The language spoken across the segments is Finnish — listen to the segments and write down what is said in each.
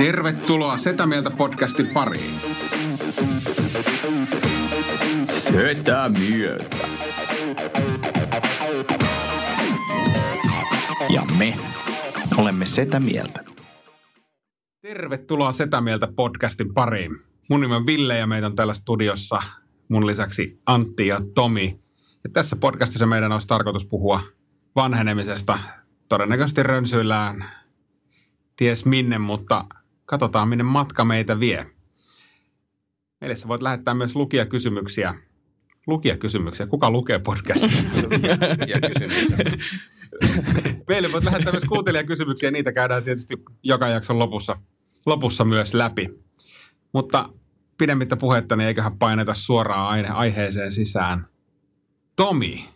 Tervetuloa Setä Mieltä podcastin pariin. Setä mieltä. Ja me olemme Setä Mieltä. Tervetuloa Setä Mieltä podcastin pariin. Mun nimi on Ville ja meitä on täällä studiossa mun lisäksi Antti ja Tomi. Ja tässä podcastissa meidän olisi tarkoitus puhua vanhenemisesta. Todennäköisesti rönsyillään ties minne, mutta katsotaan minne matka meitä vie. Meille sä voit lähettää myös lukijakysymyksiä. Lukijakysymyksiä? Kuka lukee podcastia? Meille voit lähettää myös kuuntelijakysymyksiä. Niitä käydään tietysti joka jakson lopussa, lopussa myös läpi. Mutta pidemmittä puhetta, niin eiköhän paineta suoraan aine, aiheeseen sisään. Tomi,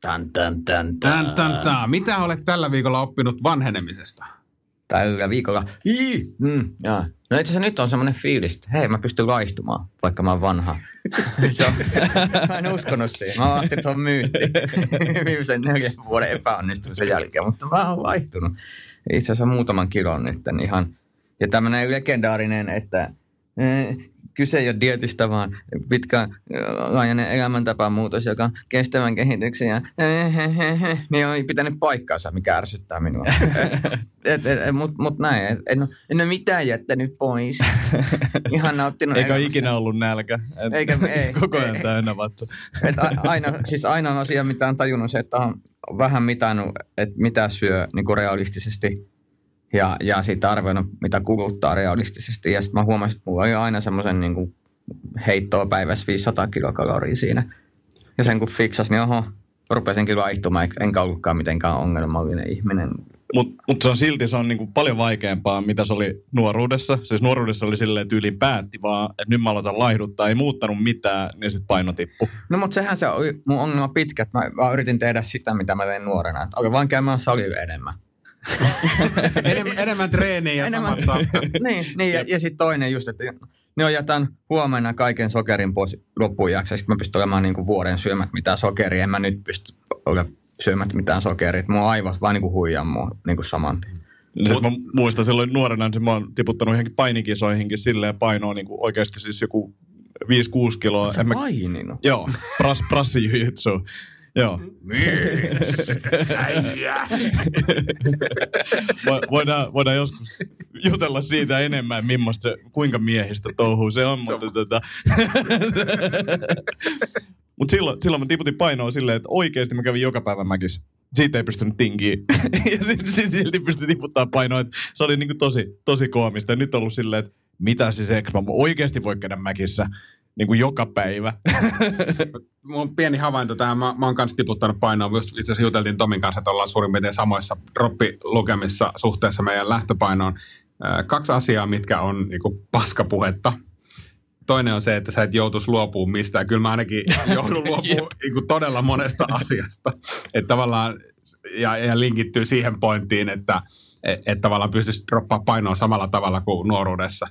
Tän, tän, tän, tän, tän, tän. mitä olet tällä viikolla oppinut vanhenemisesta? Tällä viikolla. Ii! Mm, jaa. No itse asiassa nyt on semmoinen fiilis, että hei mä pystyn laistumaan, vaikka mä oon vanha. mä en uskonut siihen. Mä ajattelin, että se on myytti viimeisen neljän vuoden epäonnistumisen jälkeen, mutta mä oon vaihtunut. Itse asiassa muutaman kilon nyt ihan. Ja tämmöinen legendaarinen, että eh, kyse ei ole dietistä, vaan pitkä laajainen elämäntapamuutos, joka on kestävän kehityksen ja niin on pitänyt paikkaansa, mikä ärsyttää minua. Mutta mut näin, et, en, en ole mitään jättänyt pois. Ihan nauttinut Eikä elämästä. ikinä ollut nälkä. Et Eikä, ei, Koko ajan ei, täynnä vatsa. et a- aina, siis aina asia, mitä on tajunnut, se, että on vähän mitannut, että mitä syö niin kuin realistisesti ja, ja sitten arvioinut, mitä kuluttaa realistisesti. Ja sitten mä huomasin, että mulla oli aina semmoisen niin kuin heittoa päivässä 500 kilokaloria siinä. Ja sen kun fiksas, niin oho, rupesinkin vaihtumaan, enkä ollutkaan mitenkään ongelmallinen ihminen. Mutta mut se on silti se on niinku paljon vaikeampaa, mitä se oli nuoruudessa. Siis nuoruudessa oli silleen, että yliin päätti vaan, että nyt mä aloitan laihduttaa, ei muuttanut mitään, niin sitten paino tippu. No mutta sehän se oli mun ongelma pitkä, että mä vaan yritin tehdä sitä, mitä mä tein nuorena. Että vaan käymään salilla enemmän. Enemmän, enemmän treeniä ja Enemmän. samat niin, niin ja, ja sitten toinen just, että ne on jätän huomenna kaiken sokerin pois loppuun jaksa. Sitten mä pystyn olemaan niin kuin vuoden syömät mitään sokeria. En mä nyt pysty ole syömät mitään sokeria. Mun aivot vaan niin kuin huijaa mua niin kuin saman tien. Sitten mä muistan silloin nuorena, niin mä oon tiputtanut johonkin painikisoihinkin silleen painoa niinku oikeasti siis joku 5-6 kiloa. Sä En mä- paininut. Joo, pras, prassijujitsu. Joo. Vo- voidaan, voidaan joskus jutella siitä enemmän, millaista se, kuinka miehistä touhuu se on, mutta tota... Mut silloin, silloin mä tiputin painoa silleen, että oikeasti mä kävin joka päivä mäkissä. Siitä ei pystynyt tinkiä. ja sitten sit silti pystyi tiputtaa painoa. Et se oli niinku tosi, tosi koomista. Ja nyt on ollut silleen, että mitä siis eikö mä oikeasti voi käydä mäkissä niin kuin joka päivä. Mulla on pieni havainto tähän. Mä, mä oon kanssa tiputtanut painoa. Just itse asiassa juteltiin Tomin kanssa, että ollaan suurin piirtein samoissa droppilukemissa suhteessa meidän lähtöpainoon. Ö, Kaksi asiaa, mitkä on niinku paskapuhetta. Toinen on se, että sä et joutuisi luopumaan mistään. Kyllä mä ainakin joudun luopumaan niinku todella monesta asiasta. Että tavallaan, ja, ja linkittyy siihen pointtiin, että et, et tavallaan pystyisi droppaa painoa samalla tavalla kuin nuoruudessa.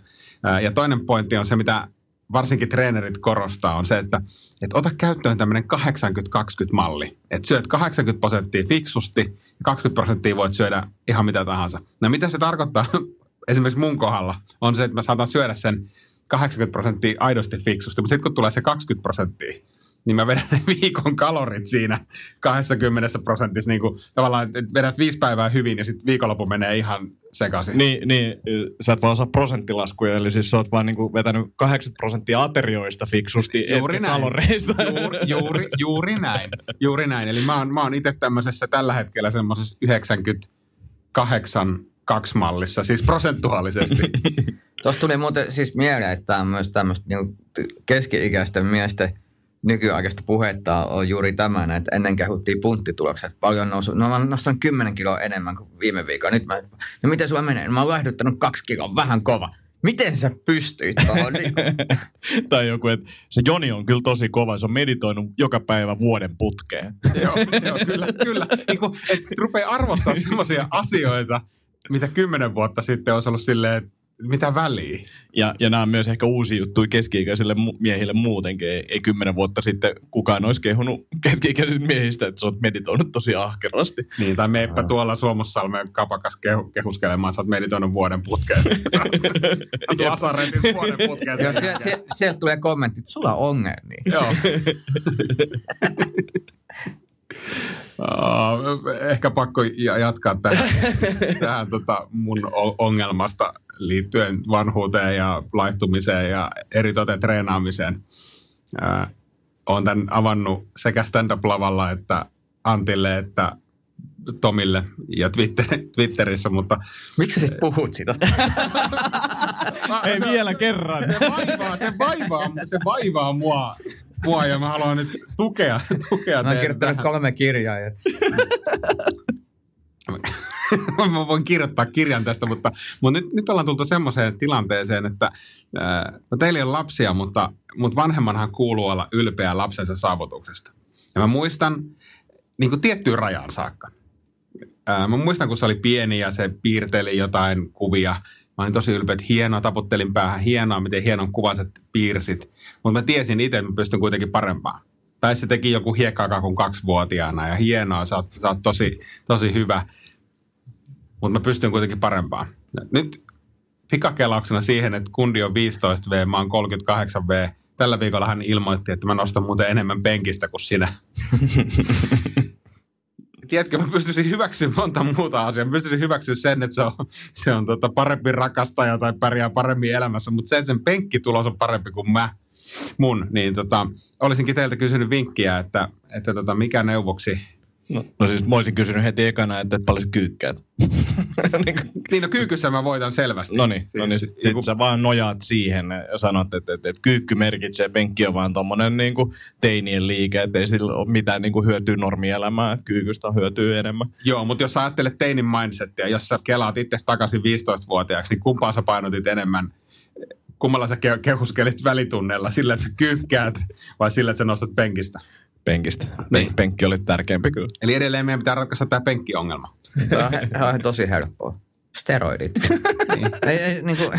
Ö, Ja toinen pointti on se, mitä varsinkin treenerit korostaa, on se, että, että ota käyttöön tämmöinen 80-20-malli. Että syöt 80 prosenttia fiksusti ja 20 prosenttia voit syödä ihan mitä tahansa. No mitä se tarkoittaa esimerkiksi mun kohdalla, on se, että mä saatan syödä sen 80 prosenttia aidosti fiksusti, mutta sitten kun tulee se 20 prosenttia, niin mä vedän ne viikon kalorit siinä 20 prosentissa. Niin kuin, tavallaan, vedät viisi päivää hyvin ja sitten viikonloppu menee ihan sekaisin. Niin, niin, sä et vaan osaa prosenttilaskuja, eli siis sä oot vaan niinku vetänyt 80 prosenttia aterioista fiksusti, Juuri näin. kaloreista. Juuri, juuri, juuri näin. Juuri näin. Eli mä oon, mä oon itse tämmöisessä tällä hetkellä semmoisessa 98 kaksi mallissa, siis prosentuaalisesti. Tuossa tuli muuten siis mieleen, että tämä on myös tämmöistä niin keski-ikäisten miesten nykyaikaista puhetta on juuri tämän, että ennen kehuttiin punttitulokset. Paljon nousu. No mä oon nostanut 10 kiloa enemmän kuin viime viikolla. Nyt mä, no miten sulla menee? No, mä oon laihduttanut kaksi kiloa, vähän kova. Miten sä pystyit tuohon? Niin, tai joku, että se Joni on kyllä tosi kova, se on meditoinut joka päivä vuoden putkeen. joo, joo, kyllä, kyllä. Niin kuin, että rupeaa arvostaa semmoisia asioita, mitä kymmenen vuotta sitten olisi ollut silleen, että mitä väliä? Ja, ja nämä on myös ehkä uusi juttu keski-ikäisille miehille muutenkin. Ei, ei kymmenen vuotta sitten kukaan olisi kehunut keski-ikäisistä miehistä, että sä oot meditoinut tosi ahkerasti. Niin, tai meipä tuolla Suomussalmen kapakas kehu, kehuskelemaan, sä oot meditoinut vuoden putkeen. Lasaretissa vuoden putkeen. Joo, sie, sie, sieltä tulee kommentti, että sulla on ongelmia. Joo. Uh, ehkä pakko ja- jatkaa tähän, tähän tota mun ongelmasta liittyen vanhuuteen ja laihtumiseen ja eritoten treenaamiseen. Uh, olen tämän avannut sekä stand-up-lavalla että Antille että Tomille ja Twitter, Twitterissä, mutta Miksi sä siis puhut siitä? Ei se, vielä kerran. se vaivaa, se vaivaa, se vaivaa mua, mua ja mä haluan nyt tukea, tukea Mä oon kirjoittanut kolme kirjaa. Mä voin kirjoittaa kirjan tästä, mutta, mutta nyt, nyt ollaan tultu semmoiseen tilanteeseen, että ää, no teillä ei ole lapsia, mutta, mutta vanhemmanhan kuuluu olla ylpeä lapsensa saavutuksesta. Ja mä muistan niin kuin tiettyyn rajaan saakka. Ää, mä muistan, kun se oli pieni ja se piirteli jotain kuvia. Mä olin tosi ylpeä, että hienoa, taputtelin päähän, hienoa, miten hienon kuvaset piirsit. Mutta mä tiesin itse, että mä pystyn kuitenkin parempaan. Tai se teki joku hiekkakakun kaksivuotiaana ja hienoa, sä oot, sä oot tosi, tosi hyvä mutta mä pystyn kuitenkin parempaan. Nyt pikakelauksena siihen, että kundi on 15V, mä oon 38V. Tällä viikolla hän ilmoitti, että mä nostan muuten enemmän penkistä kuin sinä. Tiedätkö, mä pystyisin hyväksyä monta muuta asiaa. Mä pystyisin hyväksyä sen, että se on, se on tota parempi rakastaja tai pärjää paremmin elämässä, mutta sen, sen penkkitulos on parempi kuin mä mun, niin tota, olisinkin teiltä kysynyt vinkkiä, että, että tota, mikä neuvoksi No, no siis mä olisin kysynyt heti ekana, että et paljon sä kyykkäät. Niin kuin- Niin no kyykyssä mä voitan selvästi. No niin, no niin Siis, sit, sit sä vaan nojaat siihen ja sanot, että, että, että kyykky merkitsee, penkki on vaan tommonen niin kuin teinien liike, että ei sillä ole mitään niin kuin hyötyä normielämään, että kyykystä on hyötyä enemmän. Joo, mutta jos sä ajattelet teinin mindsettiä, jos sä kelaat itse takaisin 15-vuotiaaksi, niin kumpaa sä painotit enemmän? Kummalla sä ke- kehuskelit välitunneilla? Sillä, että sä kyykkäät vai sillä, että sä nostat penkistä? Penkistä. Niin. Pen- Penkki oli tärkeämpi kyllä. Eli edelleen meidän pitää ratkaista tämä penkkiongelma. Tämä on, tosi helppoa. Steroidit. niin. ei, ei, niin kuin,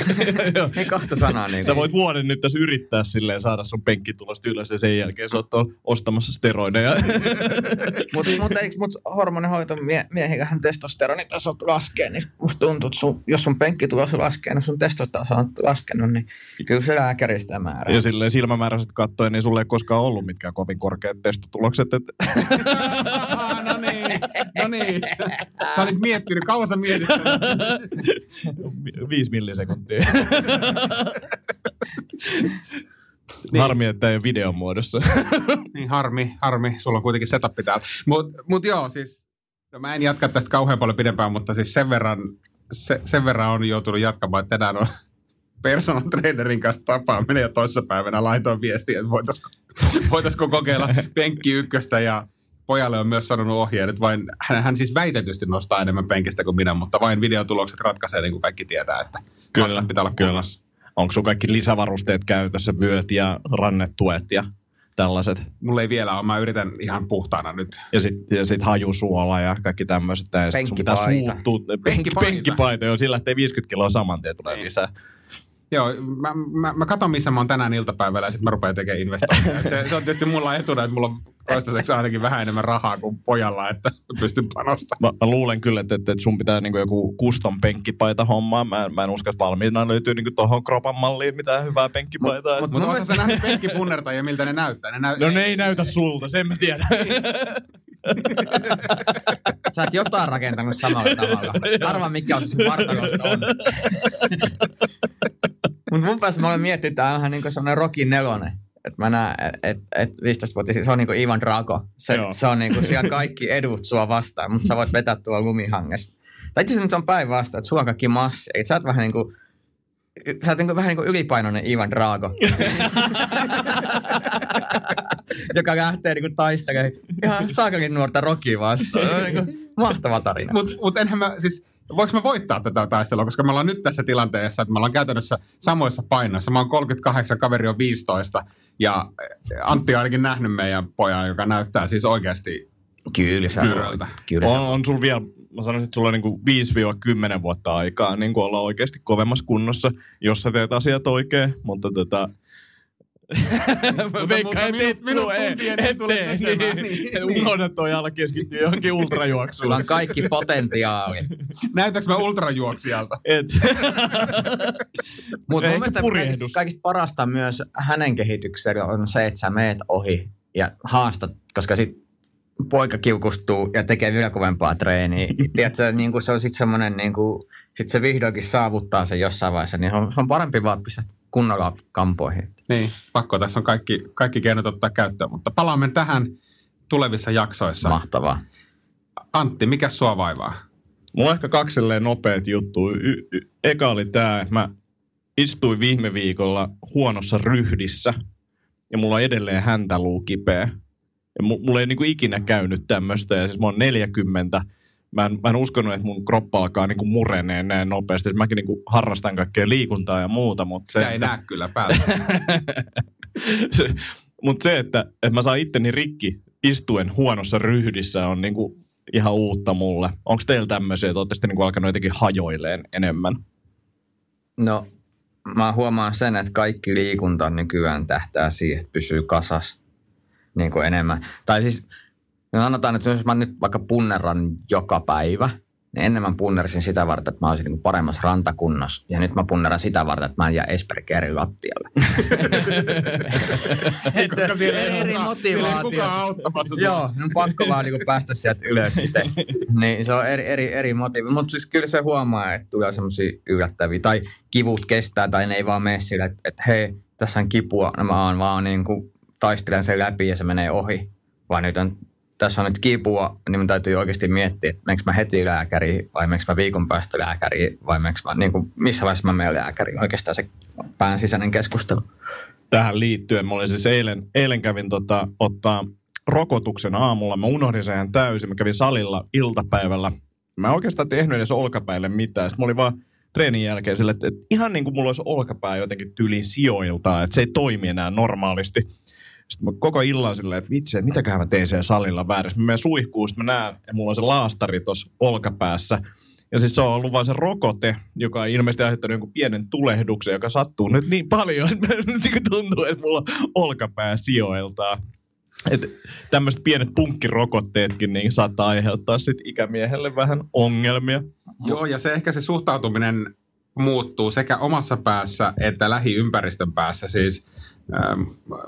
ei kahta sanaa. Niin Sä voit vuoden nyt tässä yrittää silleen saada sun penkkitulosta ylös ja sen jälkeen sä oot ostamassa steroideja. Mutta mut, eikö- mut hormonihoito mie, miehillähän testosteronitasot laskee, niin musta tuntuu, että sun, jos sun penkkitulos laskee, niin sun testostaso on laskenut, niin kyllä se lääkäri sitä määrää. ja silleen silmämääräiset kattoen, niin sulle ei koskaan ollut mitkään kovin korkeat testotulokset. Et... no niin. Sä, sä olit miettinyt, kauan sä mietit? Viisi millisekuntia. niin. Harmi, että ei ole videon muodossa. Niin harmi, harmi. Sulla on kuitenkin setup täällä. Mutta mut joo, siis no mä en jatka tästä kauhean paljon pidempään, mutta siis sen verran, se, sen verran on joutunut jatkamaan, että tänään on personal trainerin kanssa tapaaminen ja toissa päivänä laitoin viestiä, että voitaisiko, voitaisiko kokeilla penkki ykköstä ja pojalle on myös sanonut ohjeet, että vain, hän, hän siis väitetysti nostaa enemmän penkistä kuin minä, mutta vain videotulokset ratkaisee, niin kuin kaikki tietää, että Kyllä, pitää olla kyllä. kunnossa. Onko sun kaikki lisävarusteet käytössä, vyöt ja rannetuet ja tällaiset? Mulla ei vielä ole, mä yritän ihan puhtaana nyt. Ja sitten ja sit hajusuola ja kaikki tämmöiset. Ja sit sun pitää suuttua. Penk, Penkkipaita. penkkipaita, joo, sillä lähtee 50 kiloa saman tien tulee Niin. lisää. Joo, mä, mä, mä katson, missä mä oon tänään iltapäivällä ja sitten mä rupean tekemään investointeja. Se, se, on tietysti mulla etuna, että mulla on toistaiseksi ainakin vähän enemmän rahaa kuin pojalla, että pystyn panostamaan. Mä, mä luulen kyllä, että, että, sun pitää niinku joku custom penkkipaita hommaa. Mä, en- mä en usko, että valmiina löytyy niinku tohon kropan malliin mitään hyvää penkkipaitaa. Mut- Mut, Mutta Mun ootko sä nähnyt penkkipunnertajia, miltä ne näyttää? Ne näy- no ne ei näytä sulta, sen mä tiedän. Sä oot jotain rakentanut samalla tavalla. Arva mikä on sun vartalosta on. Mutta mun päässä mä olen miettinyt, että tämä on vähän niin semmoinen Rocky nelonen. Että mä näen, että et, et 15-vuotias, se on niin kuin Ivan Drago. Se, Joo. se on niin kuin siellä kaikki edut sua vastaan, mutta sä voit vetää tuolla lumihangessa. Tai itse asiassa nyt on päinvastoin, että sulla on kaikki massi. Et sä oot vähän niin kuin, sä oot niin kuin, vähän niin kuin ylipainoinen Ivan Drago. joka lähtee niin kuin taistelemaan ihan saakelin nuorta Rockia vastaan. Niin kuin mahtava tarina. Mutta mut enhän mä siis, voinko mä voittaa tätä taistelua, koska me ollaan nyt tässä tilanteessa, että me ollaan käytännössä samoissa painoissa. Mä oon 38, kaveri on 15 ja Antti on ainakin nähnyt meidän pojan, joka näyttää siis oikeasti Kyllä sä On, on sulla vielä, mä sanoisin, että sulla on niinku 5-10 vuotta aikaa niin olla oikeasti kovemmassa kunnossa, jos sä teet asiat oikein, mutta tota... Veikkaan, et minun- et minun tule- tuntien ei et tule tee, tekemään, niin. niin. Unohda toi ala keskittyä johonkin Sulla ultrajuoksuun. on kaikki potentiaali. Näytäks mä ultrajuoksijalta? Et. Mutta mun mielestä purjehdus. kaikista, kaikista parasta myös hänen kehityksellä on se, että sä meet ohi ja haastat, koska sit poika kiukustuu ja tekee vielä kovempaa treeniä. Tiedätkö, niin kuin se on sitten semmoinen, niin kuin, sit se vihdoinkin saavuttaa sen jossain vaiheessa, niin se on, se on parempi vaan pistää kunnolla kampoihin. Niin, pakko. Tässä on kaikki, kaikki keinot ottaa käyttöön, mutta palaamme tähän tulevissa jaksoissa. Mahtavaa. Antti, mikä sua vaivaa? Mulla on ehkä kaksi nopeat juttu. Y- y- eka oli tää, että mä istuin viime viikolla huonossa ryhdissä ja mulla on edelleen häntäluu kipeä. Ja mu- mulla ei niinku ikinä käynyt tämmöistä ja siis mä oon 40. Mä en, mä en uskonut, että mun kroppa alkaa niinku mureneen näin nopeasti. Mäkin niinku harrastan kaikkea liikuntaa ja muuta, mutta se, Sitä ei että- näe kyllä päällä. se, mutta se, että, että mä saan itteni rikki istuen huonossa ryhdissä on niinku ihan uutta mulle. Onko teillä tämmöisiä, että olette sitten niinku alkanut jotenkin hajoileen enemmän? No, mä huomaan sen, että kaikki liikunta nykyään tähtää siihen, että pysyy kasas niin kuin enemmän. Tai siis, no sanotaan, että jos mä nyt vaikka punneran joka päivä, niin ennen mä punnersin sitä varten, että mä olisin niin kuin paremmassa rantakunnossa. Ja nyt mä punneran sitä varten, että mä en jää Espergerin lattialle. Koska siellä ei eri kukaan- ei kukaan auttamassa. Joo, no on pakko vaan niinku päästä sieltä ylös itse. niin se on eri, eri, eri motiivi. Mutta siis kyllä se huomaa, että tulee semmoisia yllättäviä. Tai kivut kestää tai ne ei vaan mene sille, että, että hei, tässä on kipua. No mä oon vaan niinku taistelen sen läpi ja se menee ohi. Vaan nyt on, tässä on nyt kipua, niin mun täytyy oikeasti miettiä, että meneekö mä heti lääkäriin vai meneekö mä viikon päästä lääkäriin vai mä, niinku, missä vaiheessa mä menen lääkäriin. Oikeastaan se pään sisäinen keskustelu. Tähän liittyen, mä olin siis eilen, eilen kävin tota, ottaa rokotuksen aamulla. Mä unohdin sen täysin. Mä kävin salilla iltapäivällä. Mä oikeastaan tehnyt edes olkapäille mitään. Sitten mä olin vaan treenin jälkeen sille, että, että ihan niin kuin mulla olisi olkapää jotenkin tyliin sijoiltaan, että se ei toimi enää normaalisti. Sitten mä koko illan silleen, että vitsi, että mitäköhän mä tein siellä salilla väärässä. Mä menen suihkuun, sitten mä näen, että mulla on se laastari tuossa olkapäässä. Ja siis se on ollut vaan se rokote, joka on ilmeisesti aiheuttanut jonkun pienen tulehduksen, joka sattuu nyt niin paljon, että niinku tuntuu, että mulla on olkapää sijoiltaan. Että tämmöiset pienet punkkirokotteetkin niin saattaa aiheuttaa sit ikämiehelle vähän ongelmia. Joo, ja se ehkä se suhtautuminen muuttuu sekä omassa päässä että lähiympäristön päässä. Siis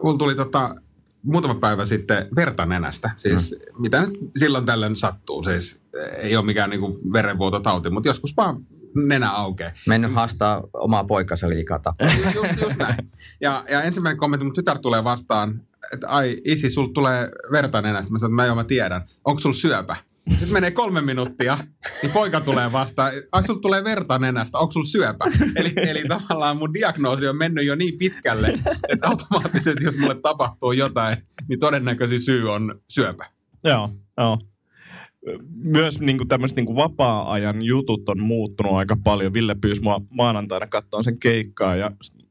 mulla tuli tota, muutama päivä sitten verta nenästä. Siis mm. mitä nyt silloin tällöin sattuu. Siis ei ole mikään niinku verenvuototauti, mutta joskus vaan nenä aukeaa. Mennyt haastaa omaa poikansa liikaa tappaa. Just, just näin. Ja, ja ensimmäinen kommentti, mun tytär tulee vastaan, että ai isi, sul tulee verta nenästä. Mä sanoin, että mä joo, mä tiedän. Onko sul syöpä? Sitten menee kolme minuuttia, niin poika tulee vastaan. Ai, sul tulee verta nenästä. Onko sul syöpä? Eli, eli tavallaan mun diagnoosi on mennyt jo niin pitkälle, että automaattisesti, jos mulle tapahtuu jotain, niin todennäköisin syy on syöpä. Joo, joo. Myös niin tämmöiset niin vapaa-ajan jutut on muuttunut aika paljon. Ville pyysi mua maanantaina katsoa sen keikkaa ja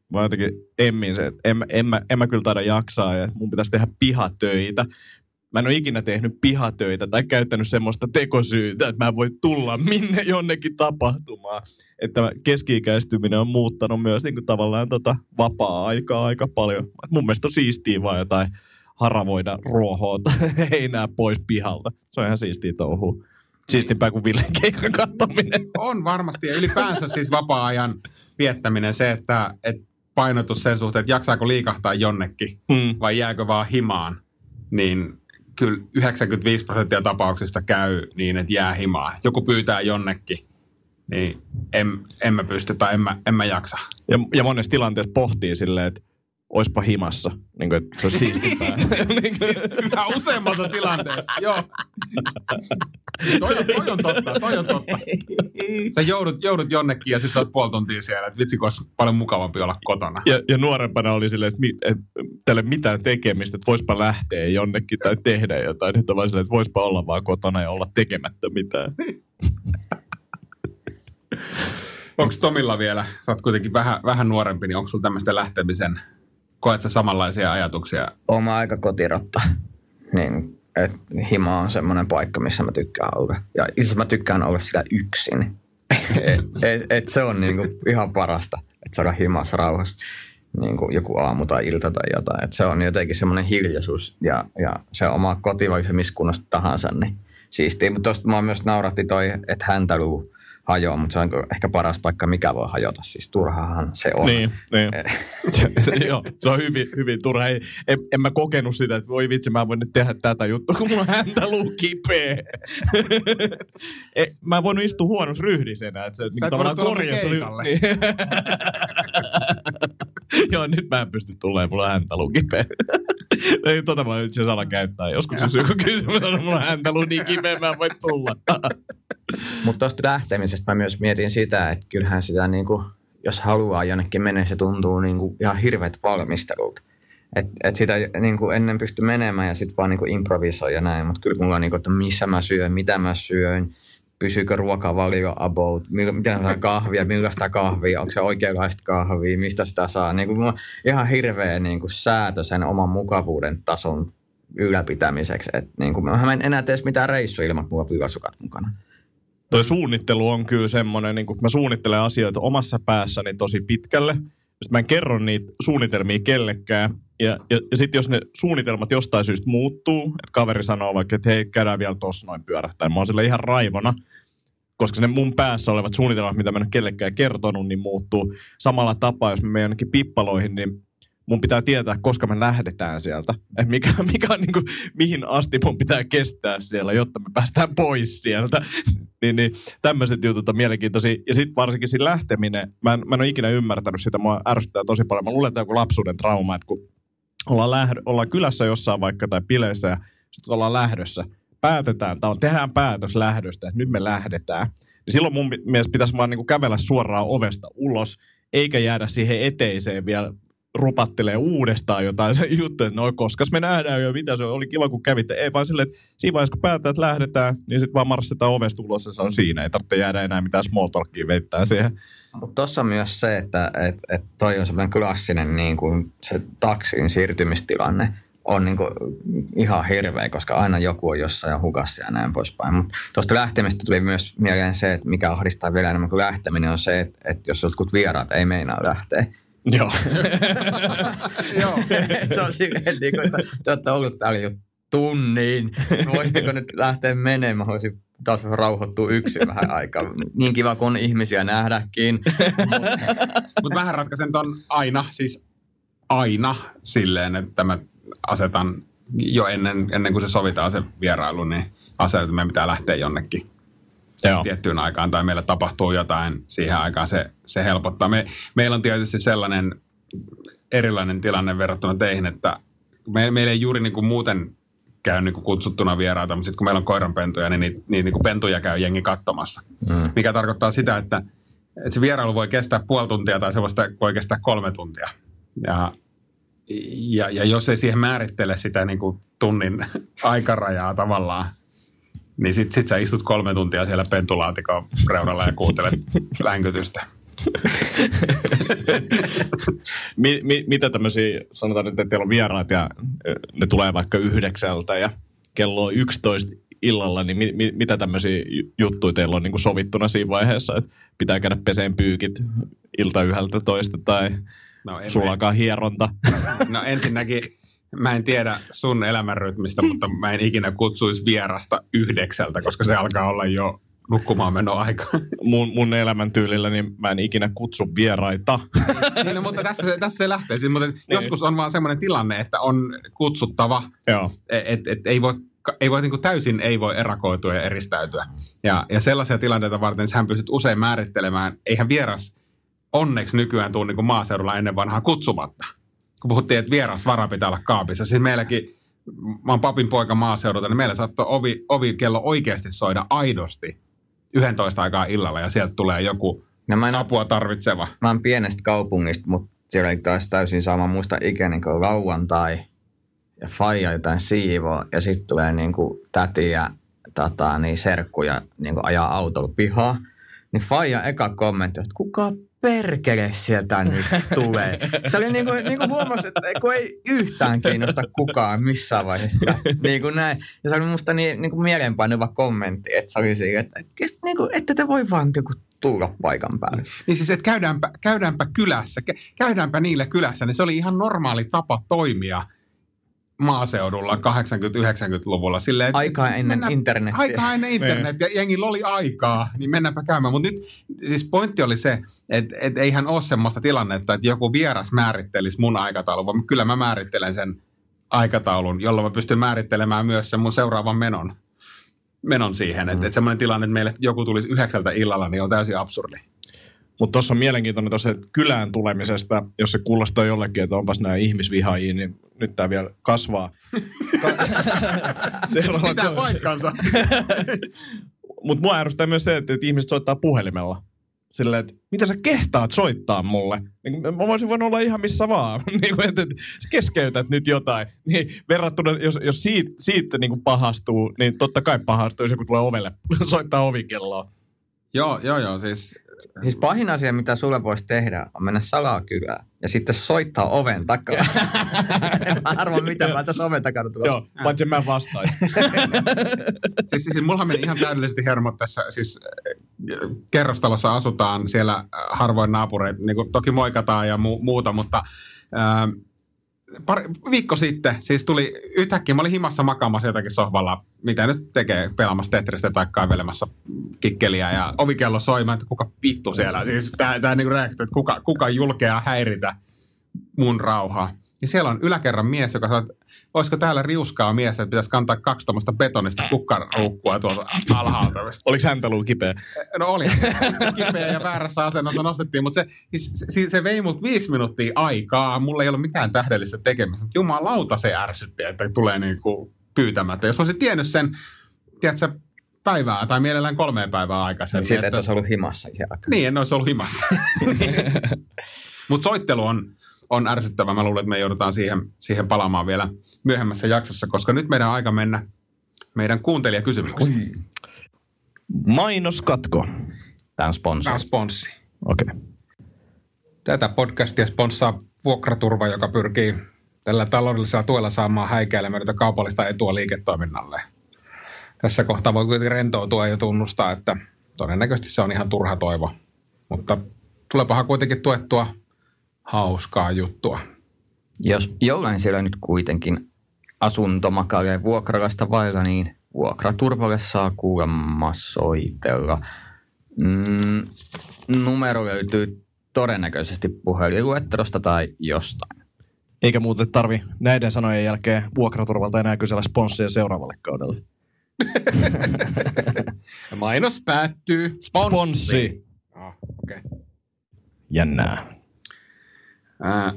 mä jotenkin emmin se, että en, en, mä, en mä kyllä taida jaksaa ja mun pitäisi tehdä pihatöitä. Mä en ole ikinä tehnyt pihatöitä tai käyttänyt semmoista tekosyytä, että mä voi tulla minne jonnekin tapahtumaan. Että keski-ikäistyminen on muuttanut myös niin kuin tavallaan tota vapaa-aikaa aika paljon. Mun mielestä on siistiä vaan jotain haravoida ruohoa tai heinää pois pihalta. Se on ihan siistiä touhua. Siistimpää kuin Villen keikan kattominen. On varmasti, ja ylipäänsä siis vapaa-ajan viettäminen se, että, että painotus sen suhteen, että jaksaako liikahtaa jonnekin Mm. vai jääkö vaan himaan, niin kyllä 95 prosenttia tapauksista käy niin, että jää himaan. Joku pyytää jonnekin, niin en, en mä pysty tai en mä, en mä jaksa. Ja, ja monessa tilanteessa pohtii silleen, että oispa himassa. Niin kuin, että se olisi siistimpää. kuin, Yhä useammassa tilanteessa, joo. Toi, on, toi on totta, toi on totta. Sä joudut, joudut jonnekin ja sit sä oot puoli tuntia siellä, että vitsi, kun olisi paljon mukavampi olla kotona. ja, ja nuorempana oli silleen, että, mi, että tälle mitään tekemistä, että voispa lähteä jonnekin tai tehdä jotain. Nyt on vaan silleen, että voispa olla vaan kotona ja olla tekemättä mitään. Onko Tomilla vielä, sä oot kuitenkin vähän, vähän nuorempi, niin onko sulla tämmöistä lähtemisen, koet sä samanlaisia ajatuksia? Oma aika kotirotta. Niin että hima on semmoinen paikka, missä mä tykkään olla. Ja itse mä tykkään olla siellä yksin. et, et, et se on niinku ihan parasta, että saada himassa rauhassa niin kuin joku aamu tai ilta tai jotain. Et se on jotenkin semmoinen hiljaisuus ja, ja se oma koti, vaikka se missä kunnosta tahansa, niin siistiä. Mutta tuosta mua myös nauratti toi, että häntä luu hajoaa, mutta se on ehkä paras paikka, mikä voi hajota. Siis turhahan se on. Niin, niin. se, joo, se on hyvin, hyvin turha. Ei, en, en, mä kokenut sitä, että voi vitsi, mä voin nyt tehdä tätä juttua, kun mulla häntä luu kipeä. e, mä en voinut istua huonossa ryhdisenä. Että se, niin tavallaan korjassa oli... Niin. joo, nyt mä en pysty tulemaan, mulla häntä luu kipeä. Ei, tota mä itse asiassa käyttää. Joskus jos joku kysymys on, mulla häntä luu niin kipeä, mä en voi tulla. Mutta tuosta lähtemisestä mä myös mietin sitä, että kyllähän sitä niin kuin, jos haluaa jonnekin mennä, se tuntuu niin kuin ihan hirveät valmistelulta. Et, et sitä niin kuin ennen pysty menemään ja sitten vaan niin kuin improvisoi ja näin, mutta kyllä mulla on niin kuin, että missä mä syön, mitä mä syön, pysyykö ruokavalio about, miten saa kahvia, millaista kahvia, onko se oikeanlaista kahvia, mistä sitä saa. Niin kuin mulla on ihan hirveä niin kuin säätö sen oman mukavuuden tason ylläpitämiseksi. Et niin kuin, mä en enää tee mitään reissuja ilman, mulla on mukana toi suunnittelu on kyllä semmoinen, niin kun mä suunnittelen asioita omassa päässäni tosi pitkälle, sitten mä en kerro niitä suunnitelmia kellekään. Ja, ja, ja sitten jos ne suunnitelmat jostain syystä muuttuu, että kaveri sanoo vaikka, että hei, käydään vielä tuossa noin pyörähtää. Mä oon sille ihan raivona, koska ne mun päässä olevat suunnitelmat, mitä mä en ole kellekään kertonut, niin muuttuu. Samalla tapaa, jos mä menen jonnekin pippaloihin, niin mun pitää tietää, koska me lähdetään sieltä. Et mikä, mikä on niin kuin, mihin asti mun pitää kestää siellä, jotta me päästään pois sieltä. niin, niin tämmöiset jutut on mielenkiintoisia. Ja sitten varsinkin siinä lähteminen, mä en, mä en ole ikinä ymmärtänyt sitä, mua ärsyttää tosi paljon. Mä luulen, että joku lapsuuden trauma, että kun ollaan, lähdö, ollaan kylässä jossain vaikka tai bileissä ja sitten ollaan lähdössä, päätetään, tai tehdään päätös lähdöstä, että nyt me lähdetään. Niin silloin mun mielestä pitäisi vaan niin kuin kävellä suoraan ovesta ulos, eikä jäädä siihen eteiseen vielä rupattelee uudestaan jotain se juttu, että no koska me nähdään jo, mitä se oli kiva kun kävitte. Ei vaan silleen, että siinä vaiheessa kun päätetään, että lähdetään, niin sitten vaan marssitaan ovesta ulos ja se on siinä. Ei tarvitse jäädä enää mitään small talkia veittää siihen. Mutta tuossa on myös se, että et, et toi on semmoinen klassinen niin kuin se taksin siirtymistilanne on niin kuin ihan hirveä, koska aina joku on jossain hukassa ja näin poispäin. Mutta tuosta lähtemistä tuli myös mieleen se, että mikä ahdistaa vielä enemmän kuin lähteminen on se, että, että jos jotkut vieraat ei meinaa lähteä, Joo. Joo. se on silleen, niin kuin, että te olette ollut täällä jo tunnin. Voisitteko nyt lähteä menemään? Mä voisin taas rauhoittua yksin vähän aikaa. Niin kiva kuin ihmisiä nähdäkin. Mutta vähän ratkaisen ton aina, siis aina silleen, että mä asetan jo ennen, ennen kuin se sovitaan se vierailu, niin asetan, että meidän pitää lähteä jonnekin Joo. tiettyyn aikaan tai meillä tapahtuu jotain siihen aikaan, se, se helpottaa. Me, meillä on tietysti sellainen erilainen tilanne verrattuna teihin, että me, meillä ei juuri niin kuin muuten käy niin kuin kutsuttuna vieraita, mutta sitten kun meillä on koiranpentuja, niin niitä, niitä niin kuin pentuja käy jengi katsomassa. Mm. Mikä tarkoittaa sitä, että, että se vierailu voi kestää puoli tuntia tai se voi kestää kolme tuntia. Ja, ja, ja jos ei siihen määrittele sitä niin kuin tunnin aikarajaa tavallaan, niin sit, sit sä istut kolme tuntia siellä pentulaatikon reunalla ja kuuntelet länkytystä. mi, mi, mitä tämmöisiä, sanotaan nyt, että teillä on vieraat ja ne tulee vaikka yhdeksältä ja kello on 11 illalla, niin mi, mi, mitä tämmöisiä juttuja teillä on niin kuin sovittuna siinä vaiheessa, että pitää käydä peseen pyykit ilta yhdeltä toista tai no, sulla hieronta? No ensinnäkin mä en tiedä sun elämänrytmistä, mutta mä en ikinä kutsuisi vierasta yhdeksältä, koska se alkaa olla jo nukkumaan meno aika. Mun, mun elämäntyylillä niin mä en ikinä kutsu vieraita. niin, no, mutta tässä, tässä se lähtee. Siis, mutta niin. joskus on vaan semmoinen tilanne, että on kutsuttava. Joo. Et, et, ei voi ei voi niin kuin täysin ei voi erakoitua ja eristäytyä. Ja, ja sellaisia tilanteita varten hän pystyt usein määrittelemään, eihän vieras onneksi nykyään tule niin kuin maaseudulla ennen vanhaa kutsumatta kun puhuttiin, että vieras vara pitää olla kaapissa. Siis meilläkin, mä oon papin poika maaseudulta, niin meillä saattoi ovi, ovikello oikeasti soida aidosti 11 aikaa illalla ja sieltä tulee joku no mä en, apua tarvitseva. Mä oon pienestä kaupungista, mutta siellä ei taas täysin sama muista ikäinen kuin lauantai ja faija jotain siivoa ja sitten tulee niinku täti ja tota, niin serkku ja niinku ajaa autolla pihaa. Niin faija eka kommentti, että kuka perkele sieltä nyt tulee. Se oli niin kuin, niin kuin huomasi, että kun ei yhtään kiinnosta kukaan missään vaiheessa. Niin kuin näin. Ja se oli musta niin, niin kuin mielenpainuva kommentti, että se oli siinä, että, niin kuin, että te voi vaan niin kuin tulla paikan päälle. Niin siis, että käydäänpä, käydäänpä kylässä, kä- käydäänpä niillä kylässä, niin se oli ihan normaali tapa toimia maaseudulla 80-90-luvulla. Silleen, että Aikaa ennen mennään- internetiä. Aikaa ennen internet ja jengillä oli aikaa, niin mennäänpä käymään. Mutta nyt siis pointti oli se, että, että eihän ole semmoista tilannetta, että joku vieras määrittelisi mun aikataulun, vaan kyllä mä määrittelen sen aikataulun, jolloin mä pystyn määrittelemään myös sen mun seuraavan menon, menon siihen. Että, että semmoinen tilanne, että meille joku tulisi yhdeksältä illalla, niin on täysin absurdi. Mutta tuossa on mielenkiintoinen tuossa kylään tulemisesta, jos se kuulostaa jollekin, että onpas nämä ihmisvihaajia, niin nyt tämä vielä kasvaa. Pitää paikkansa. Mutta mua ärsyttää myös se, että, että ihmiset soittaa puhelimella. Silleen, että mitä sä kehtaat soittaa mulle? Niin, mä voisin voinut olla ihan missä vaan. niin kuin, että, että sä keskeytät nyt jotain. Niin verrattuna, jos, jos siitä, siitä niin kuin pahastuu, niin totta kai pahastuu, jos joku tulee ovelle soittaa ovikelloa. joo, joo, joo. Siis Siis pahin asia, mitä sulle voisi tehdä, on mennä salaa kylään ja sitten soittaa oven takaa. mä arvan, mitä mä tässä oven takana tulossa. Joo, paitsi mä vastaisin. siis, siis mullahan meni ihan täydellisesti hermot tässä, siis kerrostalossa asutaan, siellä äh, harvoin naapureita, niin kuin toki moikataan ja mu- muuta, mutta ää, pari, viikko sitten, siis tuli yhtäkkiä, mä olin himassa makaamassa jotakin sohvalla, mitä nyt tekee, pelaamassa Tetristä tai kaivelemassa kikkeliä ja ovikello soi, mä että kuka vittu siellä, siis tää, tää niinku reaktio, että kuka, kuka julkea häiritä mun rauhaa. Ja siellä on yläkerran mies, joka sanoo, että olisiko täällä riuskaa miestä, että pitäisi kantaa kaksi tuommoista betonista kukkaruukkua tuolta alhaalta. Oliko häntä ollut kipeä? No oli kipeä ja väärässä asennossa nostettiin, mutta se, se, se, se vei multa viisi minuuttia aikaa. Mulla ei ollut mitään tähdellistä tekemistä. Jumalauta se ärsytti, että tulee niinku pyytämättä. Jos olisin tiennyt sen, tiedätkö, päivää tai mielellään kolmeen päivää aikaisemmin. Siitä, että olisi ollut himassa ihan. Niin, en olisi ollut himassa. Mutta soittelu on, on ärsyttävä. Mä luulen, että me joudutaan siihen, siihen palaamaan vielä myöhemmässä jaksossa, koska nyt meidän on aika mennä meidän kuuntelijakysymyksiin. Mainoskatko. Tämä on sponssi. Tämä on sponssi. Okei. Okay. Tätä podcastia sponssaa Vuokraturva, joka pyrkii tällä taloudellisella tuella saamaan häikäilemätöntä kaupallista etua liiketoiminnalle. Tässä kohtaa voi kuitenkin rentoutua ja tunnustaa, että todennäköisesti se on ihan turha toivo. Mutta tulepahan kuitenkin tuettua hauskaa juttua. Jos jollain siellä nyt kuitenkin asuntomakaalia vuokralaista vailla, niin vuokraturvalle saa kuulemma soitella. Mm, numero löytyy todennäköisesti puhelinluettelosta tai jostain. Eikä muuten tarvi näiden sanojen jälkeen vuokraturvalta enää kysellä sponssia seuraavalle kaudelle. Mainos päättyy. Sponssi. Ah, okay. Jännää. Ää,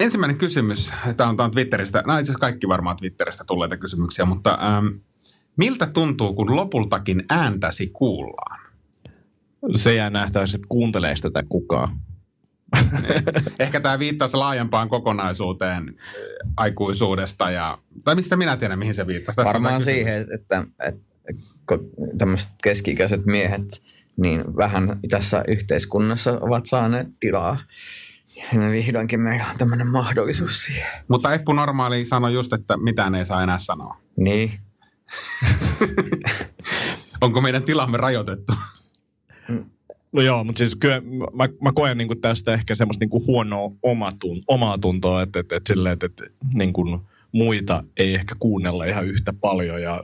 ensimmäinen kysymys, tämä on, tämä on Twitteristä, nämä itse kaikki varmaan Twitteristä tulleita kysymyksiä, mutta ähm, miltä tuntuu, kun lopultakin ääntäsi kuullaan? Se jää nähtävästi, että kuuntelee tätä kukaan. Ehkä tämä viittaisi laajempaan kokonaisuuteen äh, aikuisuudesta, ja, tai mistä minä tiedän, mihin se viittasi. Tässä Varmaan siihen, että, että tämmöiset keski-ikäiset miehet niin vähän tässä yhteiskunnassa ovat saaneet tilaa. Ja me vihdoinkin meillä on tämmöinen mahdollisuus siihen. Mutta Eppu Normaali sanoi just, että mitään ei saa enää sanoa. Niin. Onko meidän tilamme rajoitettu? No joo, mutta siis kyllä mä, mä koen niin tästä ehkä semmoista niin huonoa omatun, omaa tuntoa, että, että, että, silleen, että, että niin kuin muita ei ehkä kuunnella ihan yhtä paljon ja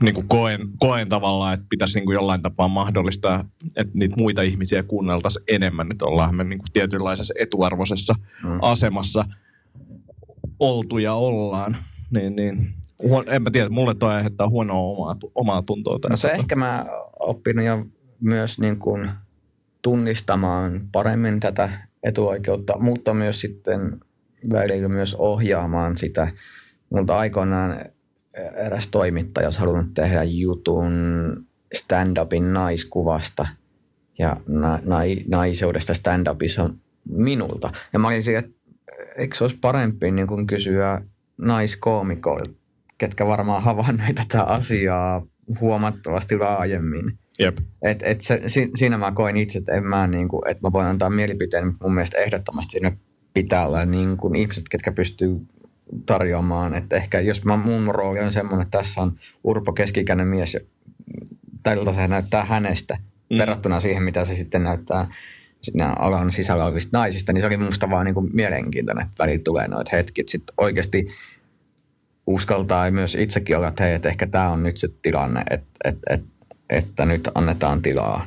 niin kuin koen, koen tavallaan, että pitäisi niin kuin jollain tapaa mahdollistaa, että niitä muita ihmisiä kuunneltaisiin enemmän, että ollaan me niin kuin tietynlaisessa etuarvoisessa Mm. asemassa oltu ja ollaan. Niin, niin. Huon, en mä tiedä, mulle toi aiheuttaa huonoa omaa, omaa tuntoa No se ehkä mä oppinut jo myös niin kuin tunnistamaan paremmin tätä etuoikeutta, mutta myös sitten välillä myös ohjaamaan sitä. Multa aikoinaan eräs toimittaja olisi halunnut tehdä jutun stand-upin naiskuvasta ja na- nai- naiseudesta stand-upissa minulta. Ja mä olin siinä, että eikö se olisi parempi niin kuin kysyä naiskoomikoilta, ketkä varmaan havainneet tätä asiaa huomattavasti laajemmin. Jep. Et, et se, si, siinä mä koin itse, että en mä niinku, että mä voin antaa mielipiteen, mutta mun mielestä ehdottomasti siinä pitää olla niin kuin ihmiset, ketkä pystyy tarjoamaan. Että ehkä jos mä, mun rooli on semmoinen, että tässä on Urpo keskikäinen mies ja tältä se näyttää hänestä mm. verrattuna siihen, mitä se sitten näyttää siinä alan sisällä olevista naisista, niin se oli musta vaan niin kuin mielenkiintoinen, että välillä tulee noita hetki, sitten oikeasti uskaltaa myös itsekin olla, että hei, että ehkä tämä on nyt se tilanne, että, että, että, että nyt annetaan tilaa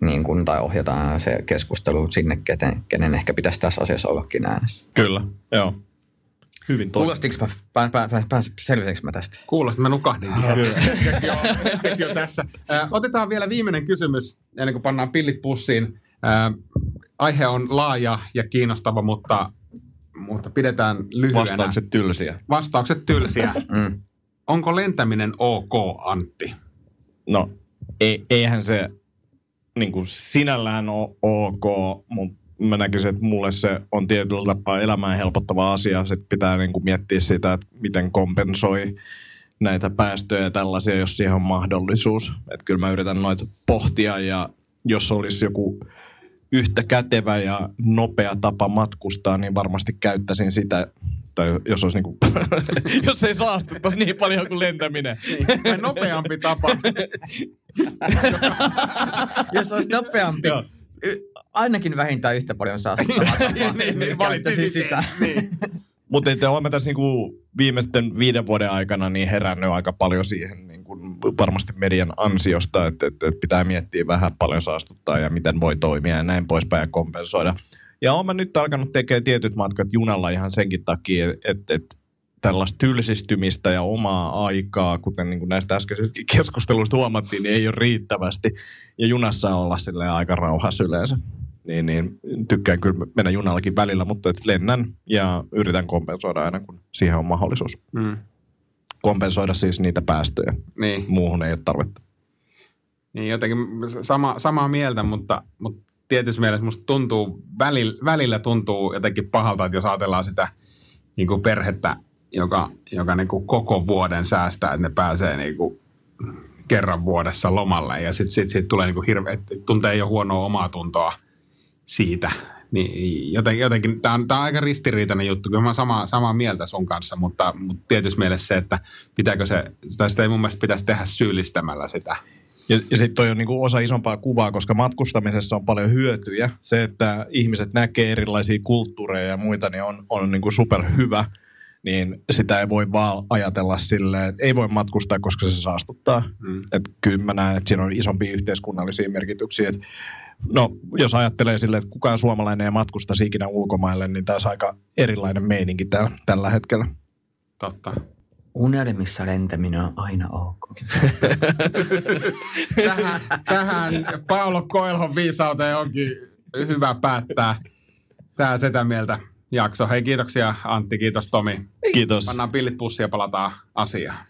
niin kuin, tai ohjataan se keskustelu sinne, kenen, kenen ehkä pitäisi tässä asiassa ollakin äänessä. Kyllä, joo. Hyvin toi. Kuulostiko mä, pää, pää, pää, pää, selvisikö mä tästä? Kuulosti, mä nukahdin. Hetkesi jo, hetkesi jo tässä. Otetaan vielä viimeinen kysymys, ennen kuin pannaan pillit pussiin. Aihe on laaja ja kiinnostava, mutta, mutta pidetään lyhyenä. Vastaukset tylsiä. Vastaukset tylsiä. Mm. Onko lentäminen ok, Antti? No, ei, eihän se niin kuin sinällään ole ok, mutta mä näkisin, että mulle se on tietyllä tapaa elämään helpottava asia. Sitten pitää niin kuin miettiä sitä, että miten kompensoi näitä päästöjä ja tällaisia, jos siihen on mahdollisuus. Että kyllä mä yritän noita pohtia ja jos olisi joku yhtä kätevä ja nopea tapa matkustaa, niin varmasti käyttäisin sitä, tai jos olisi niinku, jos ei saastuttaisi niin paljon kuin lentäminen. Tai nopeampi tapa. Jos olisi nopeampi, Joo. y- ainakin vähintään yhtä paljon saastuttavaa tapaa, niin, niin, niin valitsisin sitä. Niin. Mutta että olen mä tässä niinku viimeisten viiden vuoden aikana niin herännyt aika paljon siihen niin kuin varmasti median ansiosta, että, että, että pitää miettiä vähän paljon saastuttaa ja miten voi toimia ja näin poispäin ja kompensoida. Ja olen mä nyt alkanut tekemään tietyt matkat junalla ihan senkin takia, että, että tällaista tylsistymistä ja omaa aikaa, kuten niin kuin näistä äskeisistä keskusteluista huomattiin, niin ei ole riittävästi. Ja junassa olla silleen aika rauhassa yleensä. Niin, niin tykkään kyllä mennä junallakin välillä, mutta et lennän ja yritän kompensoida aina, kun siihen on mahdollisuus. Mm. Kompensoida siis niitä päästöjä. Niin. Muuhun ei ole tarvetta. Niin jotenkin sama, samaa mieltä, mutta, mutta tietyssä mielessä musta tuntuu, välillä, välillä tuntuu jotenkin pahalta, että jos ajatellaan sitä niin kuin perhettä, joka, joka niin kuin koko vuoden säästää, että ne pääsee niin kuin kerran vuodessa lomalle ja sitten sit, sit tulee niin kuin hirveä, tuntee jo huonoa omaa tuntoa siitä. Niin jotenkin, jotenkin tämä on, on aika ristiriitainen juttu. Kyllä mä oon samaa, mieltä sun kanssa, mutta, mutta tietyssä mielessä se, että pitääkö se, sitä, sitä ei mun mielestä pitäisi tehdä syyllistämällä sitä. Ja, ja sitten toi on niinku osa isompaa kuvaa, koska matkustamisessa on paljon hyötyjä. Se, että ihmiset näkee erilaisia kulttuureja ja muita, niin on, on niinku superhyvä. Niin sitä ei voi vaan ajatella silleen, että ei voi matkustaa, koska se saastuttaa. Mm. Et kyllä mä näen, että siinä on isompia yhteiskunnallisia merkityksiä. Et no, jos ajattelee silleen, että kukaan suomalainen ei matkustaisi ikinä ulkomaille, niin taas aika erilainen meininki täällä, tällä hetkellä. Totta. Unelmissa lentäminen on aina ok. tähän, tähän Paolo Koelhon viisauteen onkin hyvä päättää tämä sitä mieltä jakso. Hei kiitoksia Antti, kiitos Tomi. Kiitos. Pannaan pillit pussiin ja palataan asiaan.